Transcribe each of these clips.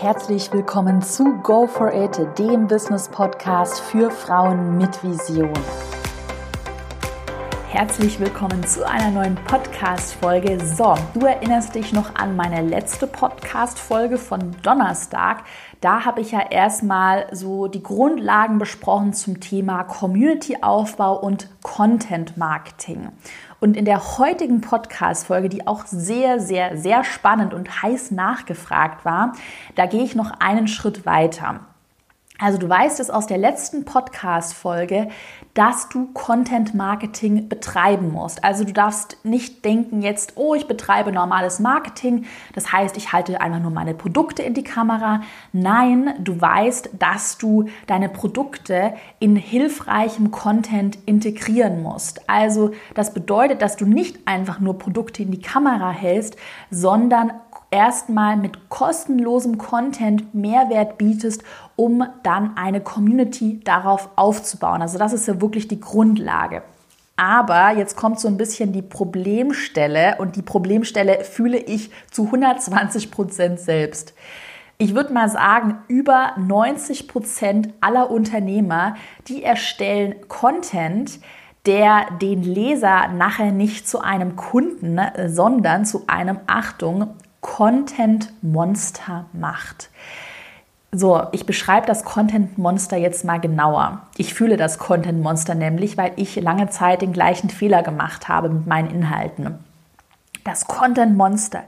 Herzlich willkommen zu Go for It, dem Business Podcast für Frauen mit Vision. Herzlich willkommen zu einer neuen Podcast-Folge. So, du erinnerst dich noch an meine letzte Podcast-Folge von Donnerstag. Da habe ich ja erstmal so die Grundlagen besprochen zum Thema Community-Aufbau und Content-Marketing. Und in der heutigen Podcast-Folge, die auch sehr, sehr, sehr spannend und heiß nachgefragt war, da gehe ich noch einen Schritt weiter. Also du weißt es aus der letzten Podcast-Folge, dass du Content Marketing betreiben musst. Also du darfst nicht denken jetzt, oh, ich betreibe normales Marketing. Das heißt, ich halte einfach nur meine Produkte in die Kamera. Nein, du weißt, dass du deine Produkte in hilfreichem Content integrieren musst. Also das bedeutet, dass du nicht einfach nur Produkte in die Kamera hältst, sondern erstmal mit kostenlosem Content Mehrwert bietest, um dann eine Community darauf aufzubauen. Also das ist ja wirklich die Grundlage. Aber jetzt kommt so ein bisschen die Problemstelle und die Problemstelle fühle ich zu 120 Prozent selbst. Ich würde mal sagen, über 90 Prozent aller Unternehmer, die erstellen Content, der den Leser nachher nicht zu einem Kunden, sondern zu einem, Achtung, Content Monster macht. So, ich beschreibe das Content Monster jetzt mal genauer. Ich fühle das Content Monster nämlich, weil ich lange Zeit den gleichen Fehler gemacht habe mit meinen Inhalten. Das Content Monster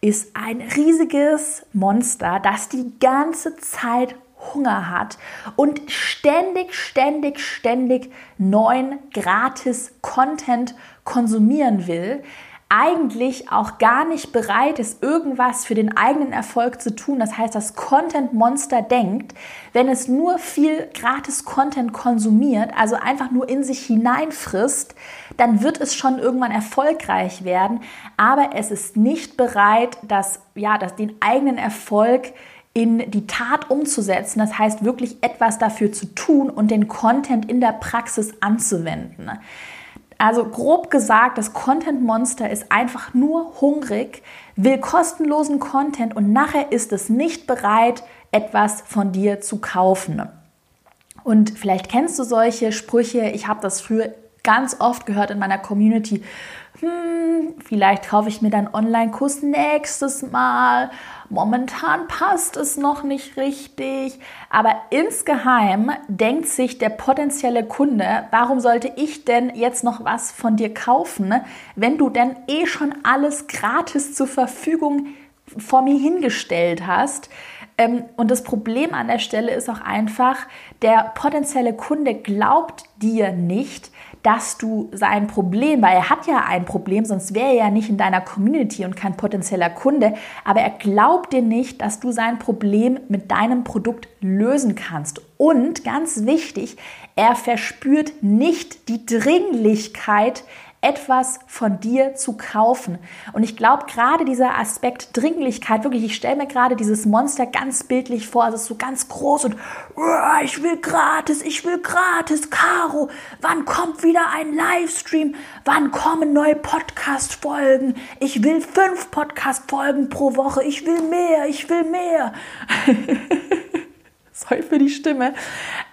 ist ein riesiges Monster, das die ganze Zeit Hunger hat und ständig, ständig, ständig neuen gratis Content konsumieren will, eigentlich auch gar nicht bereit ist, irgendwas für den eigenen Erfolg zu tun. Das heißt, das Content Monster denkt, wenn es nur viel gratis Content konsumiert, also einfach nur in sich hineinfrisst, dann wird es schon irgendwann erfolgreich werden. Aber es ist nicht bereit, das, ja, das, den eigenen Erfolg in die Tat umzusetzen. Das heißt, wirklich etwas dafür zu tun und den Content in der Praxis anzuwenden. Also grob gesagt, das Content Monster ist einfach nur hungrig, will kostenlosen Content und nachher ist es nicht bereit, etwas von dir zu kaufen. Und vielleicht kennst du solche Sprüche, ich habe das früher ganz oft gehört in meiner Community. Hm, vielleicht kaufe ich mir dann Online-Kurs nächstes Mal momentan passt es noch nicht richtig, aber insgeheim denkt sich der potenzielle Kunde, warum sollte ich denn jetzt noch was von dir kaufen, wenn du denn eh schon alles gratis zur Verfügung vor mir hingestellt hast? Ähm, und das Problem an der Stelle ist auch einfach, der potenzielle Kunde glaubt dir nicht, dass du sein Problem, weil er hat ja ein Problem, sonst wäre er ja nicht in deiner Community und kein potenzieller Kunde, aber er glaubt dir nicht, dass du sein Problem mit deinem Produkt lösen kannst. Und ganz wichtig, er verspürt nicht die Dringlichkeit, etwas von dir zu kaufen. Und ich glaube, gerade dieser Aspekt Dringlichkeit, wirklich, ich stelle mir gerade dieses Monster ganz bildlich vor, ist so ganz groß und ich will gratis, ich will gratis, Caro, wann kommt wieder ein Livestream? Wann kommen neue Podcast-Folgen? Ich will fünf Podcast-Folgen pro Woche, ich will mehr, ich will mehr. Sorry für die Stimme.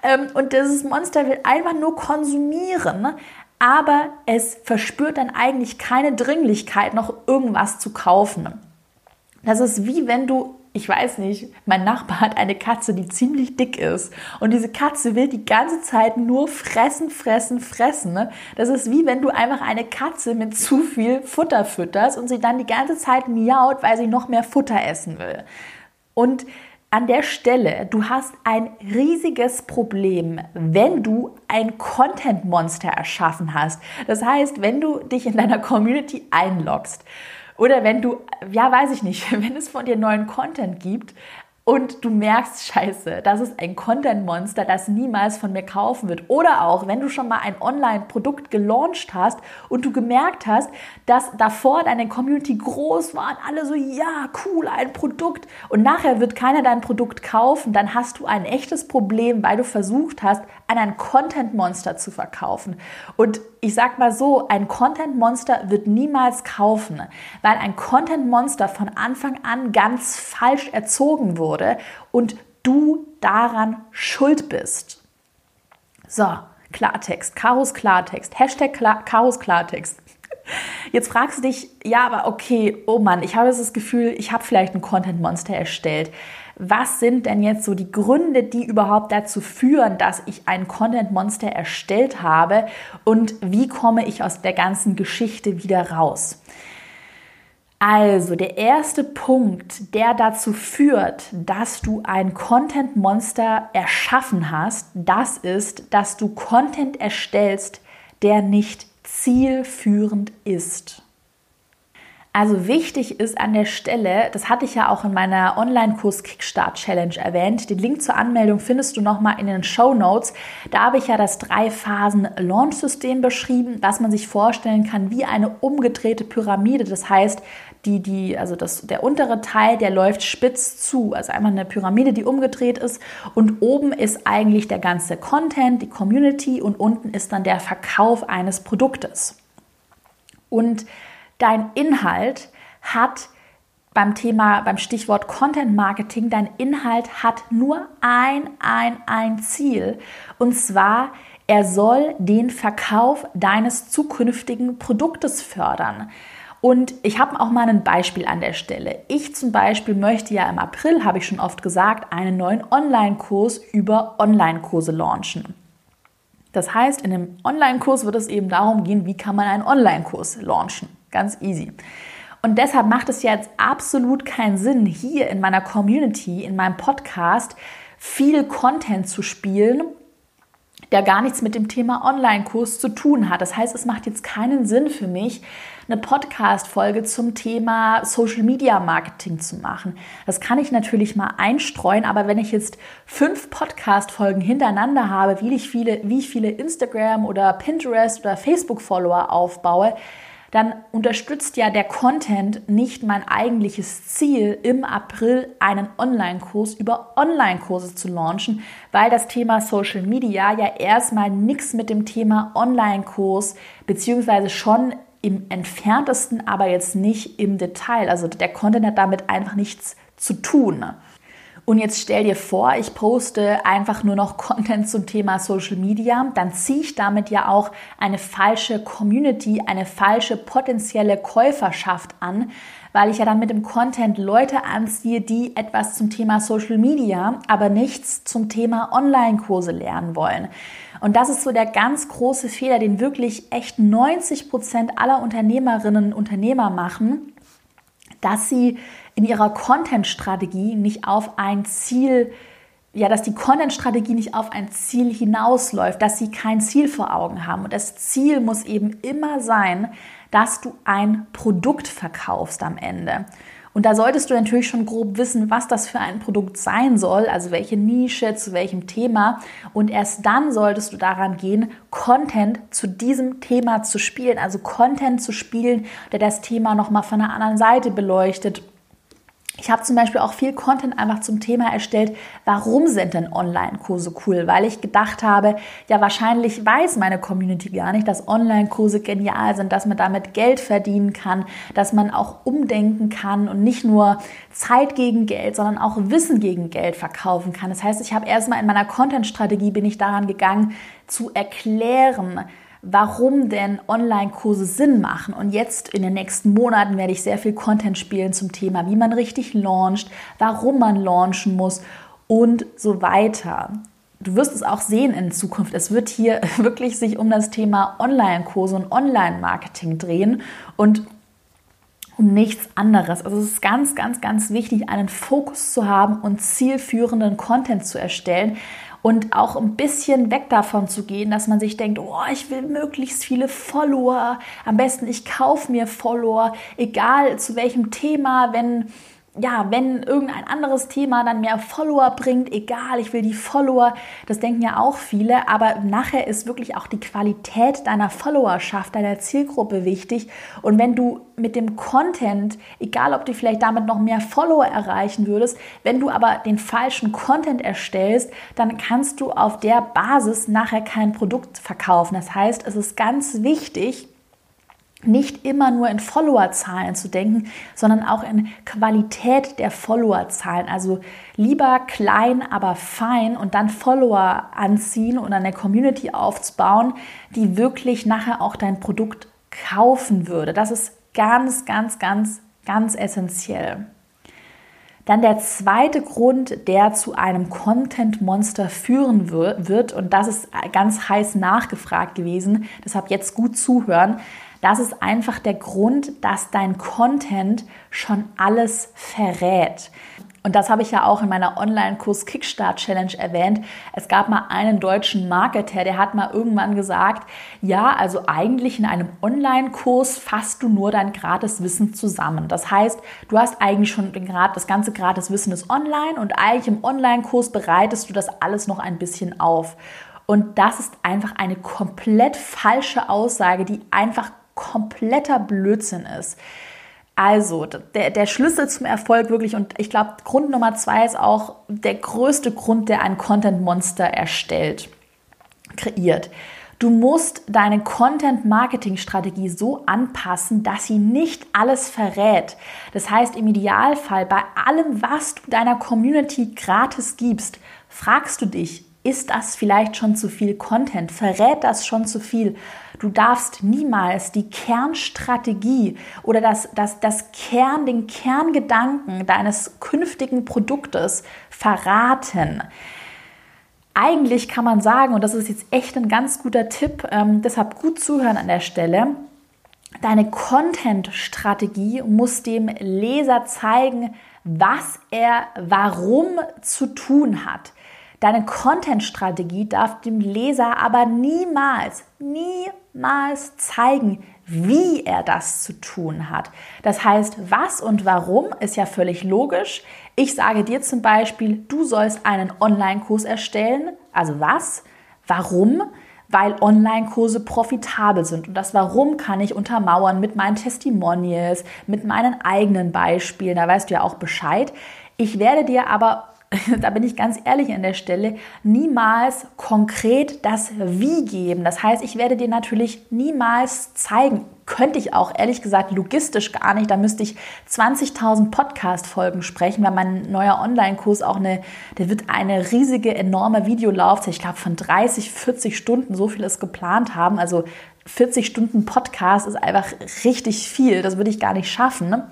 Ähm, und dieses Monster will einfach nur konsumieren, aber es verspürt dann eigentlich keine Dringlichkeit, noch irgendwas zu kaufen. Das ist wie wenn du, ich weiß nicht, mein Nachbar hat eine Katze, die ziemlich dick ist und diese Katze will die ganze Zeit nur fressen, fressen, fressen. Ne? Das ist wie wenn du einfach eine Katze mit zu viel Futter fütterst und sie dann die ganze Zeit miaut, weil sie noch mehr Futter essen will. Und an der Stelle, du hast ein riesiges Problem, wenn du ein Content-Monster erschaffen hast. Das heißt, wenn du dich in deiner Community einloggst oder wenn du, ja, weiß ich nicht, wenn es von dir neuen Content gibt, und du merkst, scheiße, das ist ein Content-Monster, das niemals von mir kaufen wird. Oder auch, wenn du schon mal ein Online-Produkt gelauncht hast und du gemerkt hast, dass davor deine Community groß war und alle so, ja, cool, ein Produkt und nachher wird keiner dein Produkt kaufen, dann hast du ein echtes Problem, weil du versucht hast, an ein Content-Monster zu verkaufen. Und ich sag mal so, ein Content-Monster wird niemals kaufen, weil ein Content-Monster von Anfang an ganz falsch erzogen wurde wurde und du daran schuld bist. So, Klartext, Karos Klartext, Hashtag Klar Karos Klartext. Jetzt fragst du dich, ja, aber okay, oh Mann, ich habe das Gefühl, ich habe vielleicht ein Content Monster erstellt. Was sind denn jetzt so die Gründe, die überhaupt dazu führen, dass ich ein Content Monster erstellt habe und wie komme ich aus der ganzen Geschichte wieder raus? Also, der erste Punkt, der dazu führt, dass du ein Content Monster erschaffen hast, das ist, dass du Content erstellst, der nicht zielführend ist. Also wichtig ist an der Stelle, das hatte ich ja auch in meiner Online-Kurs Kickstart Challenge erwähnt. Den Link zur Anmeldung findest du nochmal in den Show Notes. Da habe ich ja das Drei-Phasen-Launch-System beschrieben, was man sich vorstellen kann wie eine umgedrehte Pyramide. Das heißt, die, die, also das, der untere Teil, der läuft spitz zu. Also einmal eine Pyramide, die umgedreht ist. Und oben ist eigentlich der ganze Content, die Community und unten ist dann der Verkauf eines Produktes. Und dein Inhalt hat beim Thema, beim Stichwort Content Marketing, dein Inhalt hat nur ein, ein, ein Ziel. Und zwar, er soll den Verkauf deines zukünftigen Produktes fördern. Und ich habe auch mal ein Beispiel an der Stelle. Ich zum Beispiel möchte ja im April, habe ich schon oft gesagt, einen neuen Online-Kurs über Online-Kurse launchen. Das heißt, in einem Online-Kurs wird es eben darum gehen, wie kann man einen Online-Kurs launchen. Ganz easy. Und deshalb macht es jetzt absolut keinen Sinn, hier in meiner Community, in meinem Podcast, viel Content zu spielen, der gar nichts mit dem Thema Online-Kurs zu tun hat. Das heißt, es macht jetzt keinen Sinn für mich, eine Podcast-Folge zum Thema Social Media Marketing zu machen. Das kann ich natürlich mal einstreuen, aber wenn ich jetzt fünf Podcast-Folgen hintereinander habe, wie ich viele, wie ich viele Instagram oder Pinterest oder Facebook-Follower aufbaue, dann unterstützt ja der Content nicht mein eigentliches Ziel, im April einen Online-Kurs über Online-Kurse zu launchen, weil das Thema Social Media ja erstmal nichts mit dem Thema Online-Kurs beziehungsweise schon im entferntesten, aber jetzt nicht im Detail. Also der Content hat damit einfach nichts zu tun. Und jetzt stell dir vor, ich poste einfach nur noch Content zum Thema Social Media, dann ziehe ich damit ja auch eine falsche Community, eine falsche potenzielle Käuferschaft an, weil ich ja dann mit dem Content Leute anziehe, die etwas zum Thema Social Media, aber nichts zum Thema Online-Kurse lernen wollen. Und das ist so der ganz große Fehler, den wirklich echt 90 Prozent aller Unternehmerinnen und Unternehmer machen, dass sie in ihrer Content-Strategie nicht auf ein Ziel, ja, dass die Content-Strategie nicht auf ein Ziel hinausläuft, dass sie kein Ziel vor Augen haben. Und das Ziel muss eben immer sein, dass du ein Produkt verkaufst am Ende. Und da solltest du natürlich schon grob wissen, was das für ein Produkt sein soll, also welche Nische, zu welchem Thema. Und erst dann solltest du daran gehen, Content zu diesem Thema zu spielen, also Content zu spielen, der das Thema nochmal von einer anderen Seite beleuchtet ich habe zum Beispiel auch viel Content einfach zum Thema erstellt, warum sind denn Online-Kurse cool? Weil ich gedacht habe, ja wahrscheinlich weiß meine Community gar nicht, dass Online-Kurse genial sind, dass man damit Geld verdienen kann, dass man auch umdenken kann und nicht nur Zeit gegen Geld, sondern auch Wissen gegen Geld verkaufen kann. Das heißt, ich habe erstmal in meiner Content-Strategie bin ich daran gegangen, zu erklären, warum denn Online-Kurse Sinn machen. Und jetzt in den nächsten Monaten werde ich sehr viel Content spielen zum Thema, wie man richtig launcht, warum man launchen muss und so weiter. Du wirst es auch sehen in Zukunft. Es wird hier wirklich sich um das Thema Online-Kurse und Online-Marketing drehen und um nichts anderes. Also es ist ganz, ganz, ganz wichtig, einen Fokus zu haben und zielführenden Content zu erstellen, und auch ein bisschen weg davon zu gehen, dass man sich denkt, oh, ich will möglichst viele Follower. Am besten ich kaufe mir Follower, egal zu welchem Thema, wenn ja, wenn irgendein anderes Thema dann mehr Follower bringt, egal, ich will die Follower, das denken ja auch viele, aber nachher ist wirklich auch die Qualität deiner Followerschaft, deiner Zielgruppe wichtig. Und wenn du mit dem Content, egal ob du vielleicht damit noch mehr Follower erreichen würdest, wenn du aber den falschen Content erstellst, dann kannst du auf der Basis nachher kein Produkt verkaufen. Das heißt, es ist ganz wichtig, nicht immer nur in Followerzahlen zu denken, sondern auch in Qualität der Followerzahlen. Also lieber klein, aber fein und dann Follower anziehen und eine Community aufzubauen, die wirklich nachher auch dein Produkt kaufen würde. Das ist ganz, ganz, ganz, ganz essentiell. Dann der zweite Grund, der zu einem Content-Monster führen wird, und das ist ganz heiß nachgefragt gewesen, deshalb jetzt gut zuhören, das ist einfach der Grund, dass dein Content schon alles verrät. Und das habe ich ja auch in meiner Online-Kurs Kickstart Challenge erwähnt. Es gab mal einen deutschen Marketer, der hat mal irgendwann gesagt, ja, also eigentlich in einem Online-Kurs fasst du nur dein Gratiswissen zusammen. Das heißt, du hast eigentlich schon das ganze Gratiswissen ist online und eigentlich im Online-Kurs bereitest du das alles noch ein bisschen auf. Und das ist einfach eine komplett falsche Aussage, die einfach kompletter Blödsinn ist. Also, der, der Schlüssel zum Erfolg wirklich, und ich glaube, Grund Nummer zwei ist auch der größte Grund, der ein Content-Monster erstellt, kreiert. Du musst deine Content-Marketing-Strategie so anpassen, dass sie nicht alles verrät. Das heißt, im Idealfall bei allem, was du deiner Community gratis gibst, fragst du dich, ist das vielleicht schon zu viel Content? Verrät das schon zu viel? Du darfst niemals die Kernstrategie oder das, das, das Kern, den Kerngedanken deines künftigen Produktes verraten. Eigentlich kann man sagen, und das ist jetzt echt ein ganz guter Tipp, ähm, deshalb gut zuhören an der Stelle, deine Content-Strategie muss dem Leser zeigen, was er warum zu tun hat. Deine Content-Strategie darf dem Leser aber niemals, niemals zeigen, wie er das zu tun hat. Das heißt, was und warum ist ja völlig logisch. Ich sage dir zum Beispiel, du sollst einen Online-Kurs erstellen. Also was? Warum? Weil Online-Kurse profitabel sind. Und das Warum kann ich untermauern mit meinen Testimonials, mit meinen eigenen Beispielen. Da weißt du ja auch Bescheid. Ich werde dir aber da bin ich ganz ehrlich an der Stelle, niemals konkret das Wie geben. Das heißt, ich werde dir natürlich niemals zeigen, könnte ich auch ehrlich gesagt logistisch gar nicht. Da müsste ich 20.000 Podcast-Folgen sprechen, weil mein neuer Online-Kurs auch eine, der wird eine riesige, enorme Videolaufzeit, ich glaube von 30, 40 Stunden, so viel es geplant haben. Also 40 Stunden Podcast ist einfach richtig viel. Das würde ich gar nicht schaffen. Ne?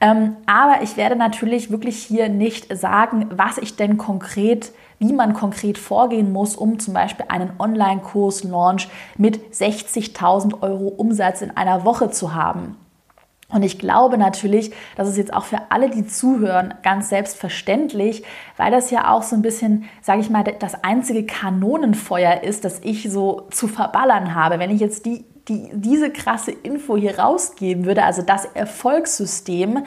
Ähm, aber ich werde natürlich wirklich hier nicht sagen, was ich denn konkret, wie man konkret vorgehen muss, um zum Beispiel einen Online-Kurs-Launch mit 60.000 Euro Umsatz in einer Woche zu haben. Und ich glaube natürlich, das ist jetzt auch für alle, die zuhören, ganz selbstverständlich, weil das ja auch so ein bisschen, sage ich mal, das einzige Kanonenfeuer ist, das ich so zu verballern habe. Wenn ich jetzt die die, diese krasse Info hier rausgeben würde, also das Erfolgssystem,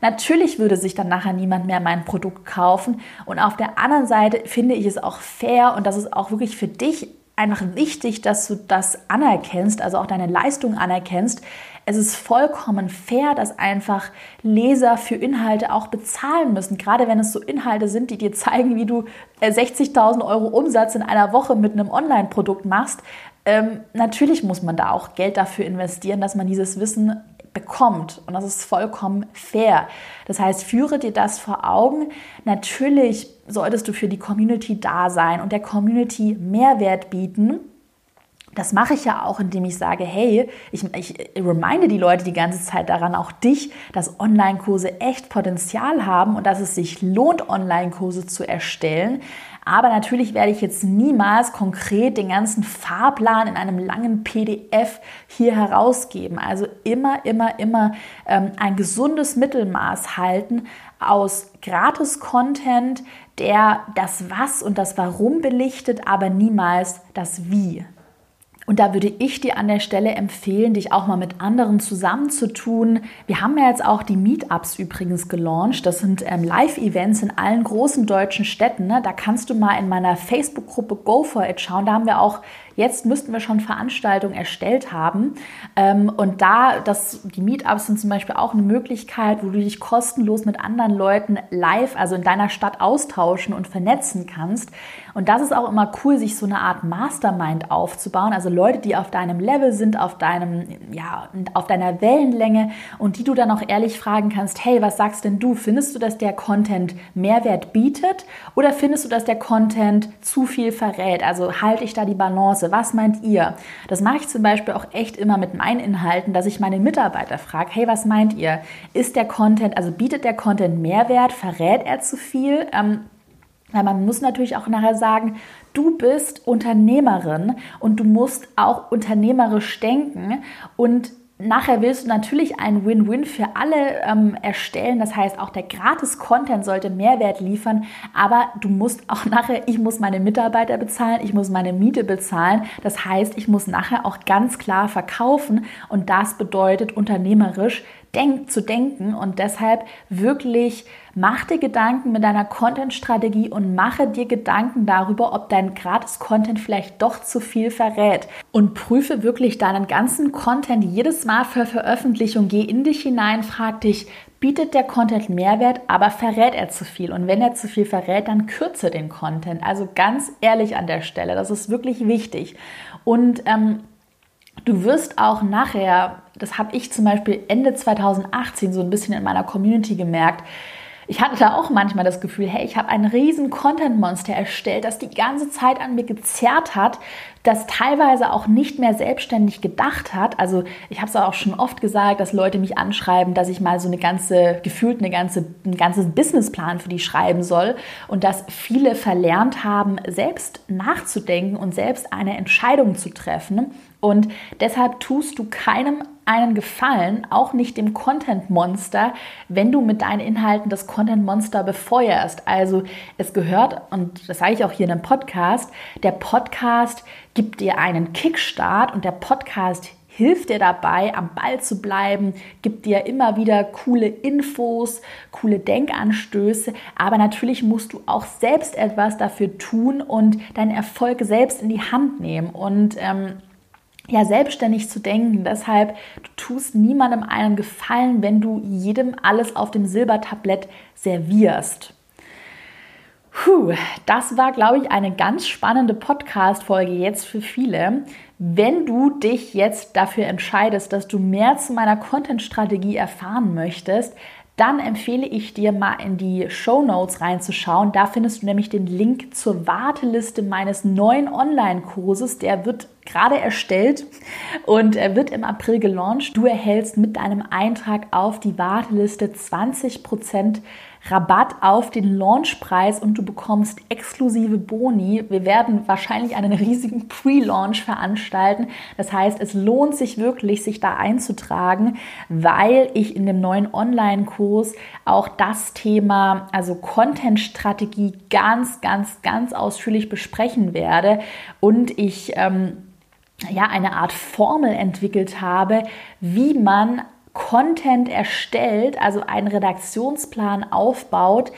Natürlich würde sich dann nachher niemand mehr mein Produkt kaufen. Und auf der anderen Seite finde ich es auch fair und das ist auch wirklich für dich einfach wichtig, dass du das anerkennst, also auch deine Leistung anerkennst. Es ist vollkommen fair, dass einfach Leser für Inhalte auch bezahlen müssen, gerade wenn es so Inhalte sind, die dir zeigen, wie du 60.000 äh, Euro Umsatz in einer Woche mit einem Online-Produkt machst. Ähm, natürlich muss man da auch Geld dafür investieren, dass man dieses Wissen bekommt. Und das ist vollkommen fair. Das heißt, führe dir das vor Augen. Natürlich solltest du für die Community da sein und der Community Mehrwert bieten. Das mache ich ja auch, indem ich sage, hey, ich, ich reminde die Leute die ganze Zeit daran, auch dich, dass Online-Kurse echt Potenzial haben und dass es sich lohnt, Online-Kurse zu erstellen. Aber natürlich werde ich jetzt niemals konkret den ganzen Fahrplan in einem langen PDF hier herausgeben. Also immer, immer, immer ähm, ein gesundes Mittelmaß halten aus Gratis-Content, der das Was und das Warum belichtet, aber niemals das Wie. Und da würde ich dir an der Stelle empfehlen, dich auch mal mit anderen zusammenzutun. Wir haben ja jetzt auch die Meetups übrigens gelauncht. Das sind ähm, Live-Events in allen großen deutschen Städten. Ne? Da kannst du mal in meiner Facebook-Gruppe Go for It schauen. Da haben wir auch Jetzt müssten wir schon Veranstaltungen erstellt haben. Ähm, und da, das, die Meetups sind zum Beispiel auch eine Möglichkeit, wo du dich kostenlos mit anderen Leuten live, also in deiner Stadt austauschen und vernetzen kannst. Und das ist auch immer cool, sich so eine Art Mastermind aufzubauen. Also Leute, die auf deinem Level sind, auf deinem, ja, auf deiner Wellenlänge und die du dann auch ehrlich fragen kannst, hey, was sagst denn du? Findest du, dass der Content Mehrwert bietet oder findest du, dass der Content zu viel verrät? Also halte ich da die Balance? Was meint ihr? Das mache ich zum Beispiel auch echt immer mit meinen Inhalten, dass ich meine Mitarbeiter frage, hey, was meint ihr? Ist der Content, also bietet der Content Mehrwert? Verrät er zu viel? Ähm, weil man muss natürlich auch nachher sagen, du bist Unternehmerin und du musst auch unternehmerisch denken und Nachher willst du natürlich ein Win-Win für alle ähm, erstellen. Das heißt, auch der Gratis-Content sollte Mehrwert liefern. Aber du musst auch nachher, ich muss meine Mitarbeiter bezahlen, ich muss meine Miete bezahlen. Das heißt, ich muss nachher auch ganz klar verkaufen. Und das bedeutet unternehmerisch denk, zu denken und deshalb wirklich mach dir Gedanken mit deiner Content-Strategie und mache dir Gedanken darüber, ob dein Gratis-Content vielleicht doch zu viel verrät. Und prüfe wirklich deinen ganzen Content jedes Mal für Veröffentlichung. Geh in dich hinein, frag dich, bietet der Content Mehrwert, aber verrät er zu viel? Und wenn er zu viel verrät, dann kürze den Content. Also ganz ehrlich an der Stelle, das ist wirklich wichtig. Und ähm, Du wirst auch nachher, das habe ich zum Beispiel Ende 2018 so ein bisschen in meiner Community gemerkt, ich hatte da auch manchmal das Gefühl, hey, ich habe ein riesen Content-Monster erstellt, das die ganze Zeit an mir gezerrt hat, das teilweise auch nicht mehr selbstständig gedacht hat. Also ich habe es auch schon oft gesagt, dass Leute mich anschreiben, dass ich mal so eine ganze, gefühlt eine ganze, einen ganzen Businessplan für die schreiben soll und dass viele verlernt haben, selbst nachzudenken und selbst eine Entscheidung zu treffen. Und deshalb tust du keinem einen Gefallen, auch nicht dem Content Monster, wenn du mit deinen Inhalten das Content Monster befeuerst. Also es gehört, und das sage ich auch hier in einem Podcast, der Podcast gibt dir einen Kickstart und der Podcast hilft dir dabei, am Ball zu bleiben, gibt dir immer wieder coole Infos, coole Denkanstöße, aber natürlich musst du auch selbst etwas dafür tun und deinen Erfolg selbst in die Hand nehmen. Und ähm, ja, selbstständig zu denken. Deshalb, du tust niemandem einen Gefallen, wenn du jedem alles auf dem Silbertablett servierst. Puh, das war, glaube ich, eine ganz spannende Podcast-Folge jetzt für viele. Wenn du dich jetzt dafür entscheidest, dass du mehr zu meiner Content-Strategie erfahren möchtest, dann empfehle ich dir mal in die Show Notes reinzuschauen. Da findest du nämlich den Link zur Warteliste meines neuen Online-Kurses. Der wird gerade erstellt und er wird im April gelauncht. Du erhältst mit deinem Eintrag auf die Warteliste 20 Prozent Rabatt auf den Launchpreis und du bekommst exklusive Boni. Wir werden wahrscheinlich einen riesigen Pre-Launch veranstalten. Das heißt, es lohnt sich wirklich, sich da einzutragen, weil ich in dem neuen Online-Kurs auch das Thema, also Content-Strategie, ganz, ganz, ganz ausführlich besprechen werde und ich ähm, ja eine Art Formel entwickelt habe, wie man Content erstellt, also einen Redaktionsplan aufbaut,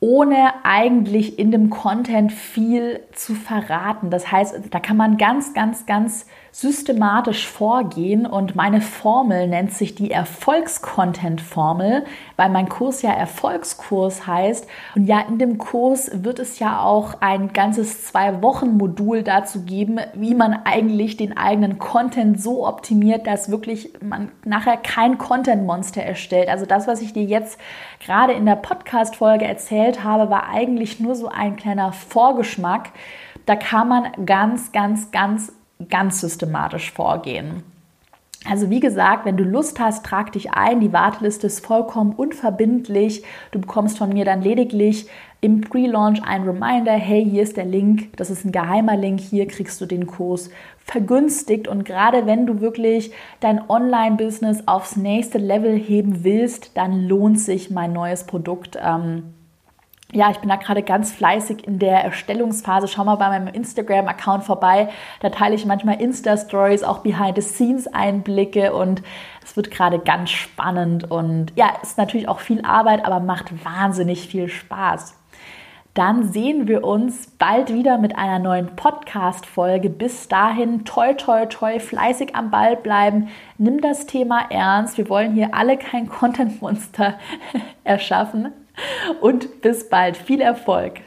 ohne eigentlich in dem Content viel zu verraten. Das heißt, da kann man ganz, ganz, ganz systematisch vorgehen und meine Formel nennt sich die Erfolgscontent-Formel, weil mein Kurs ja Erfolgskurs heißt. Und ja, in dem Kurs wird es ja auch ein ganzes Zwei-Wochen-Modul dazu geben, wie man eigentlich den eigenen Content so optimiert, dass wirklich man nachher kein Content-Monster erstellt. Also das, was ich dir jetzt gerade in der Podcast-Folge erzählt habe, war eigentlich nur so ein kleiner Vorgeschmack. Da kann man ganz, ganz, ganz ganz systematisch vorgehen. Also wie gesagt, wenn du Lust hast, trag dich ein. Die Warteliste ist vollkommen unverbindlich. Du bekommst von mir dann lediglich im Pre-Launch ein Reminder, hey, hier ist der Link, das ist ein geheimer Link, hier kriegst du den Kurs vergünstigt. Und gerade wenn du wirklich dein Online-Business aufs nächste Level heben willst, dann lohnt sich mein neues Produkt. Ähm, ja, ich bin da gerade ganz fleißig in der Erstellungsphase. Schau mal bei meinem Instagram-Account vorbei. Da teile ich manchmal Insta-Stories, auch Behind-the-Scenes-Einblicke und es wird gerade ganz spannend und ja, ist natürlich auch viel Arbeit, aber macht wahnsinnig viel Spaß. dann sehen wir uns bald wieder mit einer neuen Podcast-Folge. Bis dahin, toi, toi, toi, fleißig am Ball bleiben. Nimm das Thema ernst. Wir wollen hier alle kein Content-Monster erschaffen. Und bis bald. Viel Erfolg.